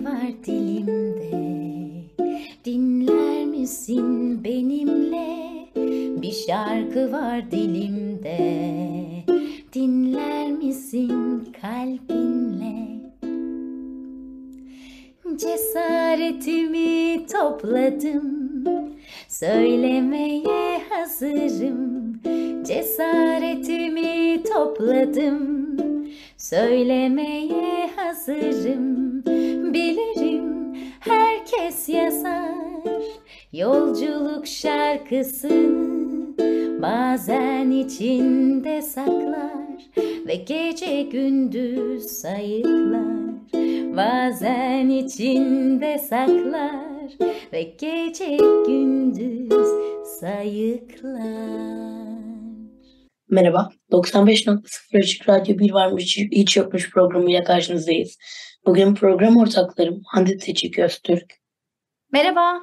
Şarkı var dilimde. Dinler misin benimle? Bir şarkı var dilimde. Dinler misin kalbinle? Cesaretimi topladım. Söylemeye hazırım. Cesaretimi topladım. Söylemeye hazırım Bilirim. Herkes yazar. Yolculuk şarkısını Bazen içinde saklar Ve gece gündüz sayıklar. Bazen içinde saklar Ve gece gündüz sayıklar. Merhaba, 95.0 Açık Radyo Bir Varmış Hiç Yokmuş programıyla karşınızdayız. Bugün program ortaklarım Hande Teçik Öztürk Merhaba.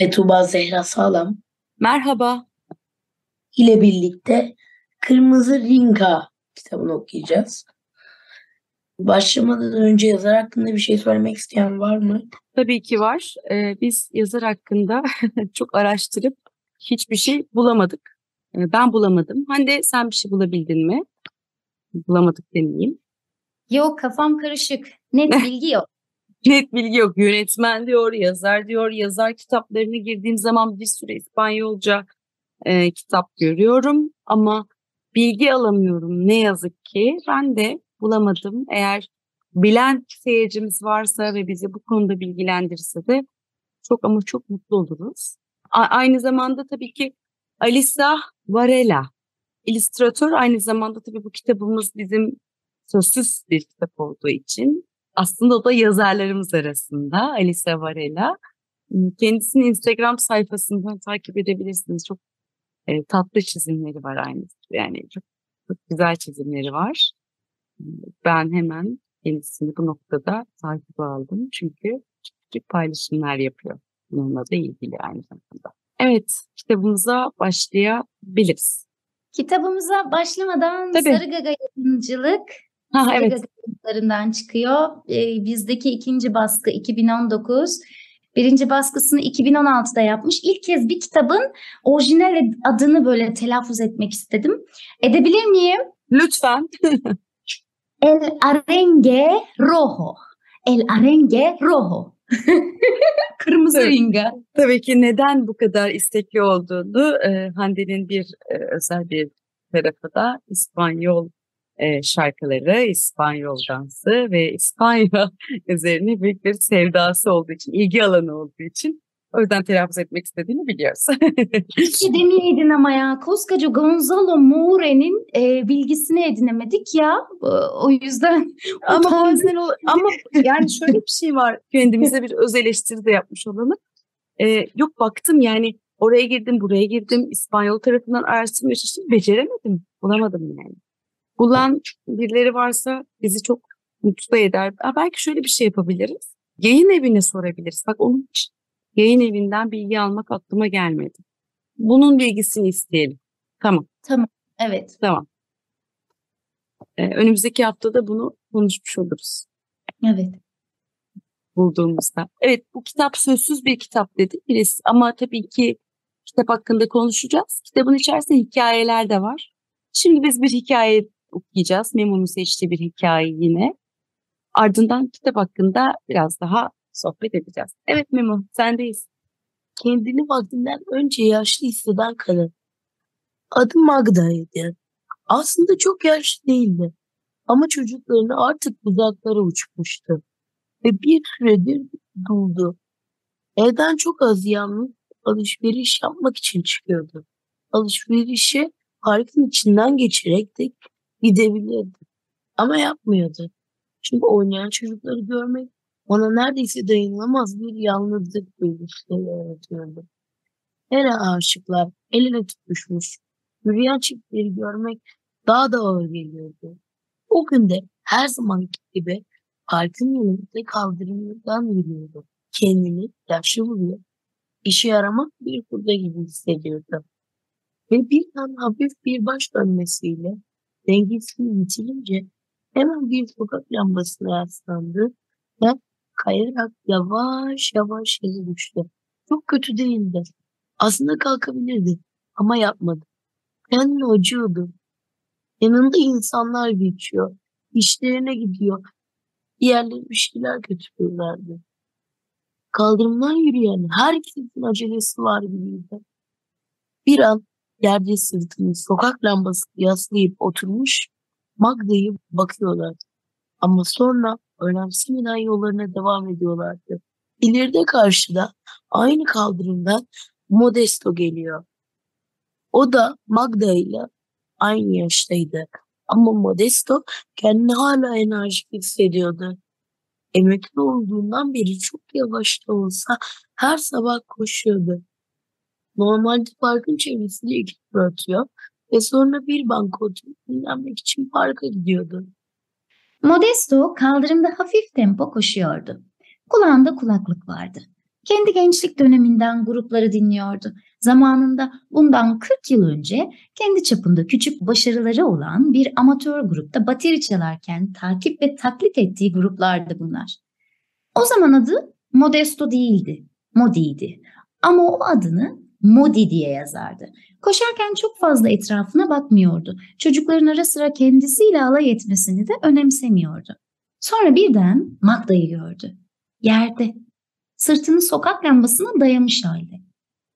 ve Tuğba Zehra Sağlam Merhaba. ile birlikte Kırmızı Ringa kitabını okuyacağız. Başlamadan önce yazar hakkında bir şey söylemek isteyen var mı? Tabii ki var. Ee, biz yazar hakkında çok araştırıp hiçbir şey bulamadık. Ee, ben bulamadım. Hande sen bir şey bulabildin mi? Bulamadık demeyeyim. Yok kafam karışık. Net bilgi yok. Net bilgi yok. Yönetmen diyor, yazar diyor. Yazar kitaplarına girdiğim zaman bir sürü İspanyolca e, kitap görüyorum ama bilgi alamıyorum. Ne yazık ki ben de bulamadım. Eğer bilen seyircimiz varsa ve bizi bu konuda bilgilendirirse de çok ama çok mutlu oluruz. A- aynı zamanda tabii ki Alisa Varela, illüstratör. Aynı zamanda tabii bu kitabımız bizim sözsüz bir kitap olduğu için aslında da yazarlarımız arasında Alisa Varela. Kendisini Instagram sayfasından takip edebilirsiniz. Çok e, tatlı çizimleri var aynı. Yani çok, çok güzel çizimleri var. Ben hemen kendisini bu noktada takip aldım. Çünkü küçük paylaşımlar yapıyor. Bununla da ilgili aynı zamanda. Evet, kitabımıza başlayabiliriz. Kitabımıza başlamadan Tabii. Sarı Gaga Yayıncılık Ha evet, Yayıncılıklarından çıkıyor. Ee, bizdeki ikinci baskı 2019. Birinci baskısını 2016'da yapmış. İlk kez bir kitabın orijinal adını böyle telaffuz etmek istedim. Edebilir miyim? lütfen. El Arengue Rojo. El Arengue Rojo. Kırmızı Evet. ringa. Tabii ki neden bu kadar istekli olduğunu e, Hande'nin bir e, özel bir tarafı da İspanyol e, şarkıları, İspanyol dansı ve İspanya üzerine büyük bir sevdası olduğu için, ilgi alanı olduğu için o yüzden telaffuz etmek istediğini biliyoruz. İki demeyeydin ama ya. Koskoca Gonzalo Moure'nin e, bilgisini edinemedik ya. O- O yüzden ama bazen ama yani şöyle bir şey var kendimize bir öz eleştiri de yapmış olalım. Ee, yok baktım yani oraya girdim buraya girdim İspanyol tarafından araştırma çalıştım beceremedim bulamadım yani. Bulan birileri varsa bizi çok mutlu eder. Aa, belki şöyle bir şey yapabiliriz. Yayın evine sorabiliriz. Bak onun için yayın evinden bilgi almak aklıma gelmedi. Bunun bilgisini isteyelim. Tamam. Evet. Tamam. Ee, önümüzdeki haftada bunu konuşmuş oluruz Evet. bulduğumuzda. Evet bu kitap sözsüz bir kitap dedik birisi ama tabii ki kitap hakkında konuşacağız. Kitabın içerisinde hikayeler de var. Şimdi biz bir hikaye okuyacağız. Memo'nun seçtiği bir hikaye yine. Ardından kitap hakkında biraz daha sohbet edeceğiz. Evet Memo sendeyiz. Kendini vaktinden önce yaşlı hisseden kadın. Adı Magda'ydı. Aslında çok yaşlı değildi. Ama çocuklarını artık uzaklara uçmuştu. Ve bir süredir duldu. Evden çok az yalnız alışveriş yapmak için çıkıyordu. Alışverişe parkın içinden geçerek de gidebilirdi. Ama yapmıyordu. Çünkü oynayan çocukları görmek ona neredeyse dayanılamaz bir yalnızlık duygusu yaratıyordu. Her aşıklar el ele tutuşmuş, yürüyen çiftleri görmek daha da ağır geliyordu. O gün de her zamanki gibi parkın yanında kaldırımdan yürüyordu. Kendini yaşlı buluyor. İşe yaramak bir kurda gibi hissediyordu. Ve bir an hafif bir baş dönmesiyle dengesini yitirince hemen bir sokak lambasına yaslandı ve kayarak yavaş yavaş yere düştü. Çok kötü değildi. Aslında kalkabilirdi ama yapmadı. Kendini acıyordu. Yanında insanlar geçiyor. İşlerine gidiyor. Diğerleri bir şeyler götürüyorlardı. Kaldırımdan yürüyen herkesin acelesi var gibiydi. Bir an yerde sırtını sokak lambası yaslayıp oturmuş Magda'yı bakıyorlar. Ama sonra önemsemeden yollarına devam ediyorlardı. İleride karşıda aynı kaldırımdan Modesto geliyor. O da Magda ile aynı yaştaydı. Ama Modesto kendini hala enerjik hissediyordu. Emekli olduğundan beri çok yavaş da olsa her sabah koşuyordu. Normalde parkın çevresinde iki tur atıyor ve sonra bir banka oturup dinlenmek için parka gidiyordu. Modesto kaldırımda hafif tempo koşuyordu. Kulağında kulaklık vardı. Kendi gençlik döneminden grupları dinliyordu. Zamanında bundan 40 yıl önce kendi çapında küçük başarıları olan bir amatör grupta bateri çalarken takip ve taklit ettiği gruplardı bunlar. O zaman adı Modesto değildi, Modi'ydi. Ama o adını Modi diye yazardı. Koşarken çok fazla etrafına bakmıyordu. Çocukların ara sıra kendisiyle alay etmesini de önemsemiyordu. Sonra birden Magda'yı gördü. Yerde. Sırtını sokak lambasına dayamış halde.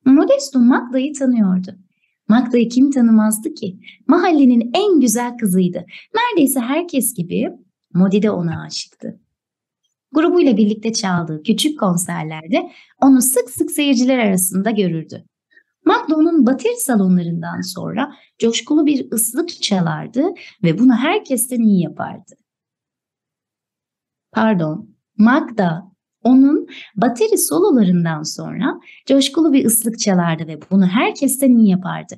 Modesto Magda'yı tanıyordu. Magda'yı kim tanımazdı ki? Mahallenin en güzel kızıydı. Neredeyse herkes gibi Modi de ona aşıktı. Grubuyla birlikte çaldığı küçük konserlerde onu sık sık seyirciler arasında görürdü. Magdo'nun bateri salonlarından sonra coşkulu bir ıslık çalardı ve bunu herkesten iyi yapardı. Pardon, Magda onun bateri sololarından sonra coşkulu bir ıslık çalardı ve bunu herkesten iyi yapardı.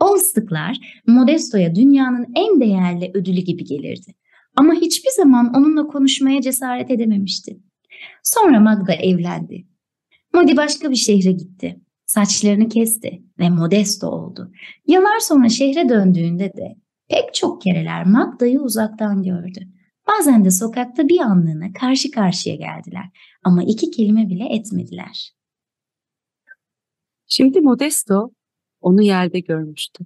O ıslıklar Modesto'ya dünyanın en değerli ödülü gibi gelirdi. Ama hiçbir zaman onunla konuşmaya cesaret edememişti. Sonra Magda evlendi. Modi başka bir şehre gitti. Saçlarını kesti ve modesto oldu. Yıllar sonra şehre döndüğünde de pek çok kereler Magda'yı uzaktan gördü. Bazen de sokakta bir anlığına karşı karşıya geldiler ama iki kelime bile etmediler. Şimdi Modesto onu yerde görmüştü.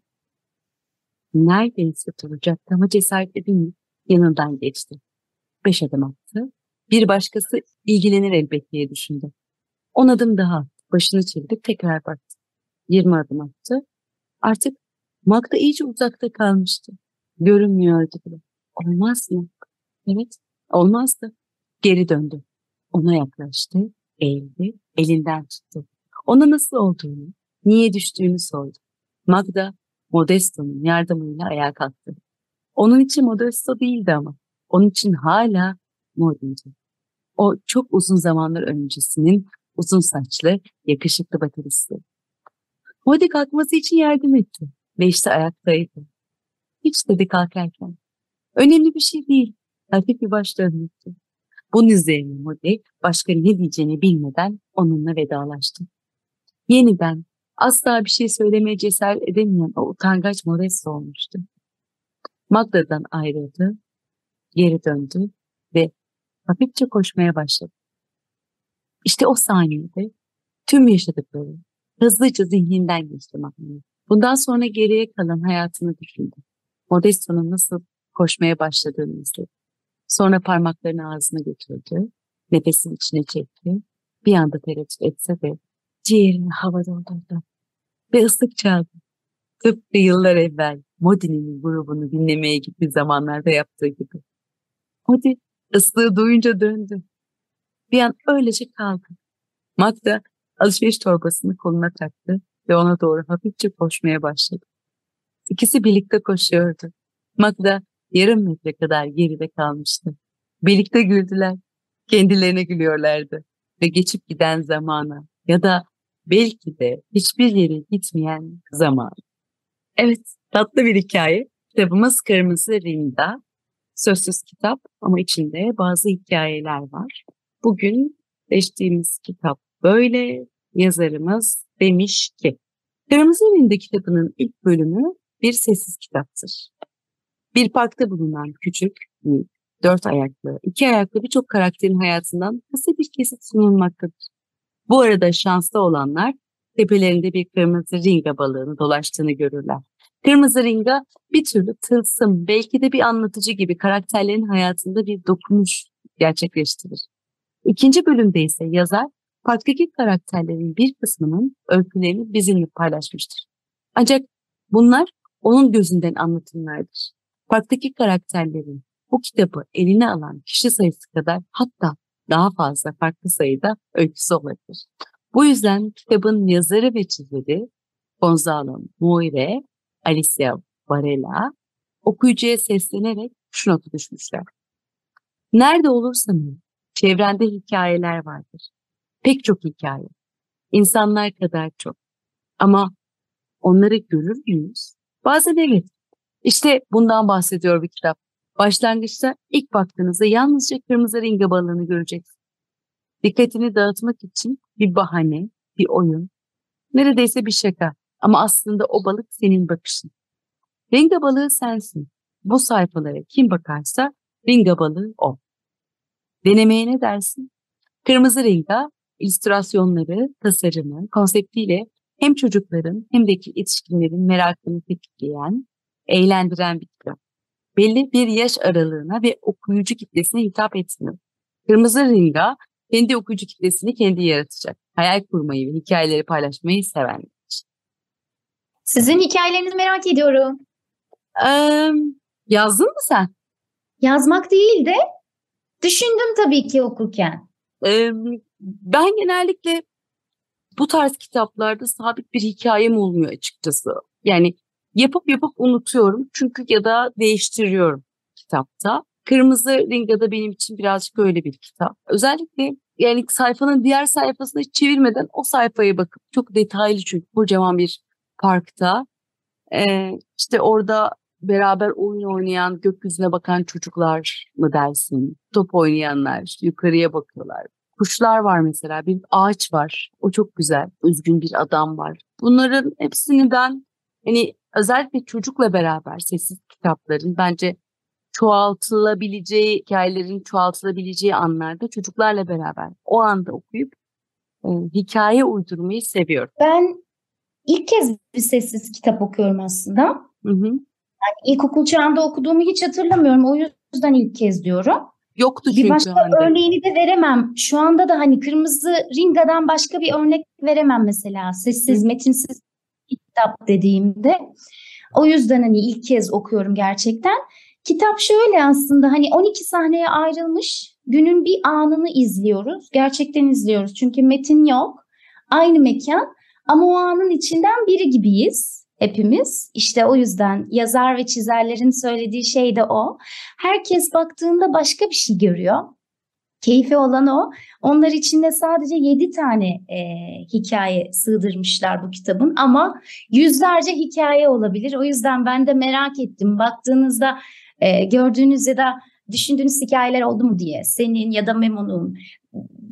Neredeyse duracaktı ama cesaret edemeyip yanından geçti. Beş adım attı. Bir başkası ilgilenir elbet diye düşündü. On adım daha attı. Başını çevirip tekrar baktı. Yirmi adım attı. Artık Magda iyice uzakta kalmıştı. Görünmüyordu bile. Olmaz mı? Evet, olmazdı. Geri döndü. Ona yaklaştı, eğildi, elinden tuttu. Ona nasıl olduğunu, niye düştüğünü sordu. Magda, Modesto'nun yardımıyla ayağa kalktı. Onun için Modesto değildi ama. Onun için hala Modi'ydi. O çok uzun zamanlar öncesinin uzun saçlı, yakışıklı bateristi. Modi kalkması için yardım etti ve işte ayaktaydı. Hiç dedi kalkarken. Önemli bir şey değil. Hafif bir baş dönmüştü. Bunun üzerine Modi başka ne diyeceğini bilmeden onunla vedalaştı. Yeniden asla bir şey söylemeye cesaret edemeyen o utangaç Modesto olmuştu. Magda'dan ayrıldı, geri döndü ve hafifçe koşmaya başladı. İşte o saniyede tüm yaşadıkları hızlıca zihninden geçti Mahmut. Bundan sonra geriye kalan hayatını düşündü. Modesto'nun nasıl koşmaya başladığını izledi. Sonra parmaklarını ağzına götürdü. Nefesini içine çekti. Bir anda tereddüt etse de ciğerini havada doldurdu. Ve ıslık çaldı. Tıpkı yıllar evvel Modi'nin grubunu dinlemeye gittiği zamanlarda yaptığı gibi. Modi ıslığı duyunca döndü. Bir an öylece kaldı. Magda alışveriş torbasını koluna taktı ve ona doğru hafifçe koşmaya başladı. İkisi birlikte koşuyordu. Magda yarım metre kadar geride kalmıştı. Birlikte güldüler. Kendilerine gülüyorlardı. Ve geçip giden zamana ya da belki de hiçbir yere gitmeyen zaman. Evet, tatlı bir hikaye. Kitabımız Kırmızı Rinda. Sözsüz kitap ama içinde bazı hikayeler var. Bugün seçtiğimiz kitap böyle. Yazarımız demiş ki, Kırmızı Rinda kitabının ilk bölümü bir sessiz kitaptır. Bir parkta bulunan küçük, dört ayaklı, iki ayaklı birçok karakterin hayatından kısa bir kesit sunulmaktadır. Bu arada şanslı olanlar tepelerinde bir kırmızı ringa balığını dolaştığını görürler. Kırmızı ringa bir türlü tılsım, belki de bir anlatıcı gibi karakterlerin hayatında bir dokunuş gerçekleştirir. İkinci bölümde ise yazar parktaki karakterlerin bir kısmının öykülerini bizimle paylaşmıştır. Ancak bunlar onun gözünden anlatımlardır. Parktaki karakterlerin bu kitabı eline alan kişi sayısı kadar hatta daha fazla farklı sayıda öyküsü olabilir. Bu yüzden kitabın yazarı ve çizeri Gonzalo Moire, Alicia Varela okuyucuya seslenerek şu notu düşmüşler. Nerede olursanız çevrende hikayeler vardır. Pek çok hikaye. İnsanlar kadar çok. Ama onları görür müyüz? Bazen evet. İşte bundan bahsediyor bir kitap. Başlangıçta ilk baktığınızda yalnızca kırmızı ringa balığını göreceksiniz. Dikkatini dağıtmak için bir bahane, bir oyun, neredeyse bir şaka ama aslında o balık senin bakışın. Ringa balığı sensin. Bu sayfalara kim bakarsa ringa balığı o. Denemeye ne dersin? Kırmızı ringa, illüstrasyonları, tasarımı, konseptiyle hem çocukların hem de yetişkinlerin merakını tetikleyen, eğlendiren bir kitap belli bir yaş aralığına ve okuyucu kitlesine hitap etmiyor. Kırmızı Ringa kendi okuyucu kitlesini kendi yaratacak. Hayal kurmayı ve hikayeleri paylaşmayı seven. Sizin hikayelerinizi merak ediyorum. Ee, yazdın mı sen? Yazmak değil de düşündüm tabii ki okurken. Ee, ben genellikle bu tarz kitaplarda sabit bir hikayem olmuyor açıkçası. Yani yapıp yapıp unutuyorum çünkü ya da değiştiriyorum kitapta. Kırmızı Ringa'da benim için birazcık öyle bir kitap. Özellikle yani sayfanın diğer sayfasını hiç çevirmeden o sayfaya bakıp çok detaylı çünkü kocaman bir parkta. Ee, işte orada beraber oyun oynayan, gökyüzüne bakan çocuklar mı dersin? Top oynayanlar, yukarıya bakıyorlar. Kuşlar var mesela, bir ağaç var. O çok güzel. Üzgün bir adam var. Bunların hepsini ben hani özellikle çocukla beraber sessiz kitapların bence çoğaltılabileceği, hikayelerin çoğaltılabileceği anlarda çocuklarla beraber o anda okuyup e, hikaye uydurmayı seviyorum. Ben ilk kez bir sessiz kitap okuyorum aslında. Hı hı. Yani ilkokul çağında okuduğumu hiç hatırlamıyorum. O yüzden ilk kez diyorum. Yoktu çünkü Bir başka Hande. örneğini de veremem. Şu anda da hani Kırmızı Ringa'dan başka bir örnek veremem mesela. Sessiz, metinsiz kitap dediğimde. O yüzden hani ilk kez okuyorum gerçekten. Kitap şöyle aslında hani 12 sahneye ayrılmış günün bir anını izliyoruz. Gerçekten izliyoruz çünkü metin yok. Aynı mekan ama o anın içinden biri gibiyiz hepimiz. İşte o yüzden yazar ve çizerlerin söylediği şey de o. Herkes baktığında başka bir şey görüyor. Keyfi olan o. Onlar içinde sadece 7 tane e, hikaye sığdırmışlar bu kitabın ama yüzlerce hikaye olabilir. O yüzden ben de merak ettim. Baktığınızda e, gördüğünüz ya da düşündüğünüz hikayeler oldu mu diye. Senin ya da Memo'nun.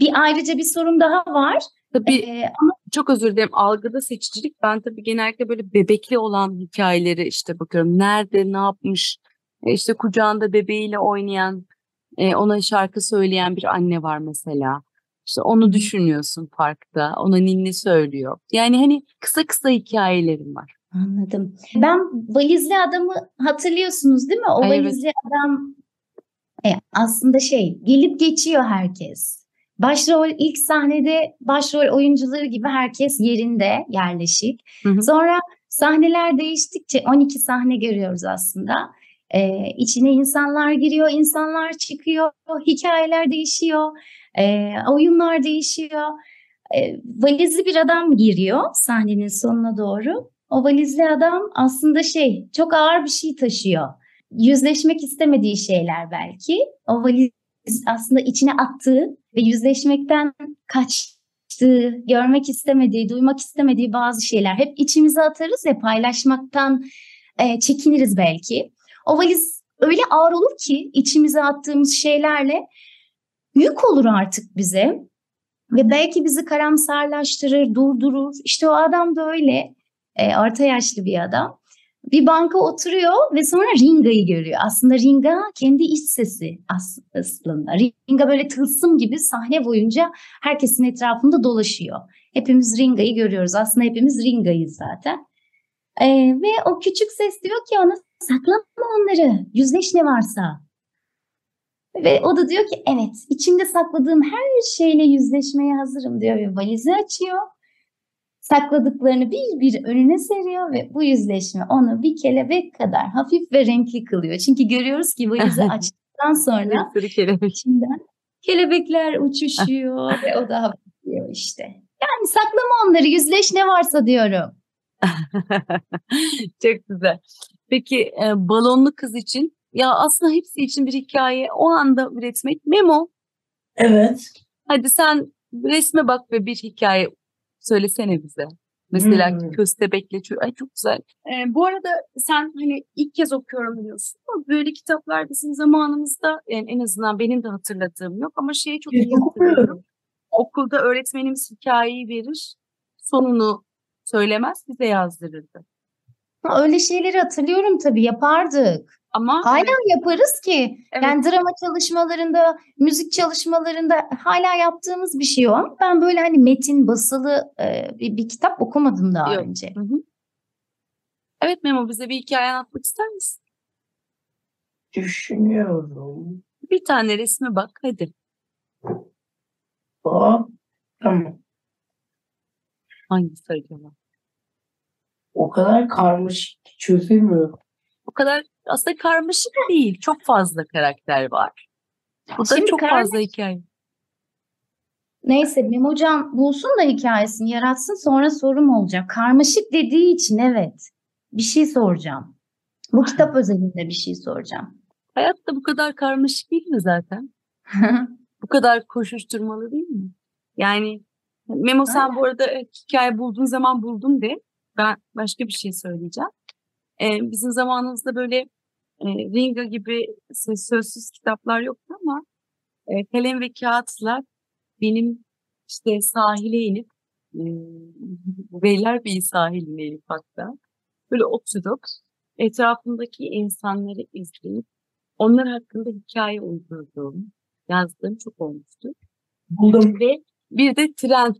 Bir ayrıca bir sorun daha var. Tabii E, ama çok özür dilerim algıda seçicilik ben tabii genellikle böyle bebekli olan hikayeleri işte bakıyorum. Nerede ne yapmış e, işte kucağında bebeğiyle oynayan e, ona şarkı söyleyen bir anne var mesela. İşte onu düşünüyorsun parkta ona ninni söylüyor. Yani hani kısa kısa hikayelerim var. Anladım. Ben valizli adamı hatırlıyorsunuz değil mi? O Ay, evet. valizli adam e, aslında şey gelip geçiyor herkes. Başrol ilk sahnede başrol oyuncuları gibi herkes yerinde yerleşik. Hı hı. Sonra sahneler değiştikçe 12 sahne görüyoruz aslında. Ee, içine insanlar giriyor, insanlar çıkıyor, hikayeler değişiyor, ee, oyunlar değişiyor. Ee, valizli bir adam giriyor sahnenin sonuna doğru. O valizli adam aslında şey çok ağır bir şey taşıyor. Yüzleşmek istemediği şeyler belki. O valizli aslında içine attığı ve yüzleşmekten kaçtığı, görmek istemediği, duymak istemediği bazı şeyler hep içimize atarız ve paylaşmaktan e, çekiniriz belki. O valiz öyle ağır olur ki içimize attığımız şeylerle yük olur artık bize ve belki bizi karamsarlaştırır, durdurur. İşte o adam da öyle e, orta yaşlı bir adam. Bir banka oturuyor ve sonra Ringa'yı görüyor. Aslında Ringa kendi iç sesi aslında. Ringa böyle tılsım gibi sahne boyunca herkesin etrafında dolaşıyor. Hepimiz Ringa'yı görüyoruz. Aslında hepimiz Ringa'yız zaten. Ee, ve o küçük ses diyor ki ona saklama onları. Yüzleş ne varsa. Ve o da diyor ki evet içimde sakladığım her şeyle yüzleşmeye hazırım diyor ve valizi açıyor sakladıklarını bir bir önüne seriyor ve bu yüzleşme onu bir kelebek kadar hafif ve renkli kılıyor. Çünkü görüyoruz ki valizi açtıktan sonra içinden kelebekler uçuşuyor ve o da hafifliyor işte. Yani saklama onları yüzleş ne varsa diyorum. Çok güzel. Peki e, balonlu kız için ya aslında hepsi için bir hikaye o anda üretmek. Memo. Evet. Hadi sen resme bak ve bir hikaye söylesene bize. Mesela hmm. köstebekle çocuk. Ay çok güzel. Ee, bu arada sen hani ilk kez okuyorum diyorsun ama böyle kitaplar bizim zamanımızda yani en azından benim de hatırladığım yok ama şeyi çok iyi hatırlıyorum. Okulda öğretmenimiz hikayeyi verir, sonunu söylemez bize yazdırırdı. Öyle şeyleri hatırlıyorum tabii yapardık. Ama hala yaparız ki. Evet. Yani drama çalışmalarında, müzik çalışmalarında hala yaptığımız bir şey o. Ben böyle hani metin basılı e, bir, bir kitap okumadım daha Yok. önce. Hı hı. Evet Memo bize bir hikaye anlatmak ister misin? Düşünüyorum. Bir tane resme bak hadi. Hop. Tamam. Hangisi acaba? O kadar karmaşık çözülmüyor. O kadar aslında karmaşık değil. Çok fazla karakter var. Bu da çok karakter... fazla hikaye. Neyse Mim hocam bulsun da hikayesini yaratsın sonra sorum olacak. Karmaşık dediği için evet. Bir şey soracağım. Bu kitap özelinde bir şey soracağım. Hayat da bu kadar karmaşık değil mi zaten? bu kadar koşuşturmalı değil mi? Yani Memo sen bu arada hikaye bulduğun zaman buldum de. Ben başka bir şey söyleyeceğim. Ee, bizim zamanımızda böyle e, Ringa gibi sözsüz kitaplar yoktu ama e, kalem ve kağıtla benim işte sahile inip e, Beyler bir sahiline inip hatta böyle oturduk etrafımdaki insanları izleyip onlar hakkında hikaye uydurduğum, yazdığım çok olmuştu. Buldum. Ve bir de tren,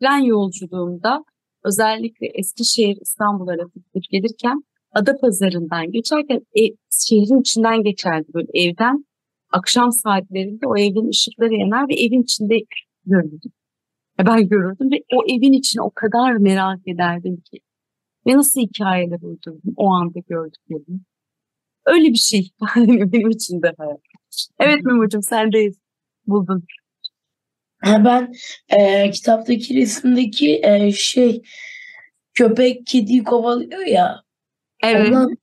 tren yolculuğumda özellikle Eskişehir İstanbul'a gidip gelirken Adapazarı'ndan geçerken ev, şehrin içinden geçerdi böyle evden. Akşam saatlerinde o evin ışıkları yanar ve evin içinde görürdüm. Ben görürdüm ve o evin içine o kadar merak ederdim ki. Ve nasıl hikayeler uydurdum o anda gördüklerim. Öyle bir şey benim için de hayat. Evet Memo'cum sendeyiz. Buldun. Ben e, kitaptaki resimdeki e, şey köpek kediyi kovalıyor ya. Evet. Ondan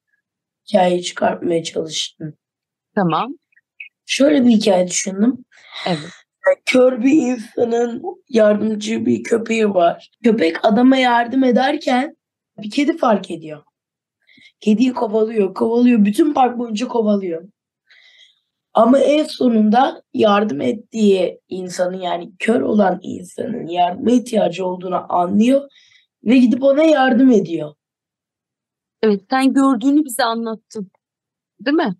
hikaye çıkartmaya çalıştım. Tamam. Şöyle bir hikaye düşündüm. Evet. Kör bir insanın yardımcı bir köpeği var. Köpek adama yardım ederken bir kedi fark ediyor. Kediyi kovalıyor, kovalıyor. Bütün park boyunca kovalıyor. Ama en sonunda yardım ettiği insanın yani kör olan insanın yardıma ihtiyacı olduğunu anlıyor ve gidip ona yardım ediyor. Evet, sen gördüğünü bize anlattın. Değil mi?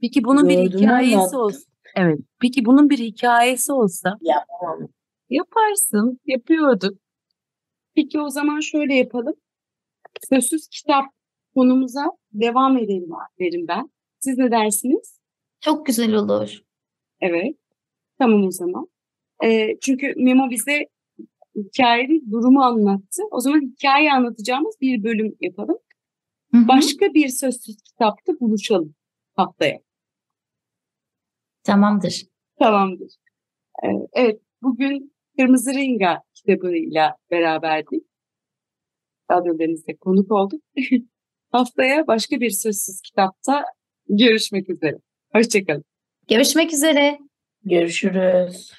Peki bunun bir hikayesi anlattım. olsa. Evet. Peki bunun bir hikayesi olsa. Yapamam. Yaparsın. Yapıyorduk. Peki o zaman şöyle yapalım. Sözsüz kitap konumuza devam edelim derim ben. Siz ne dersiniz? Çok güzel olur. Evet. Tamam o zaman. Ee, çünkü Memo bize hikayenin durumu anlattı. O zaman hikaye anlatacağımız bir bölüm yapalım. Hı-hı. Başka bir sözsüz kitapta buluşalım haftaya. Tamamdır. Tamamdır. Ee, evet, bugün Kırmızı Ringa kitabıyla beraberdik. Radyolarınızda konuk olduk. haftaya başka bir sözsüz kitapta görüşmek üzere. Hoşçakalın. Görüşmek üzere. Görüşürüz.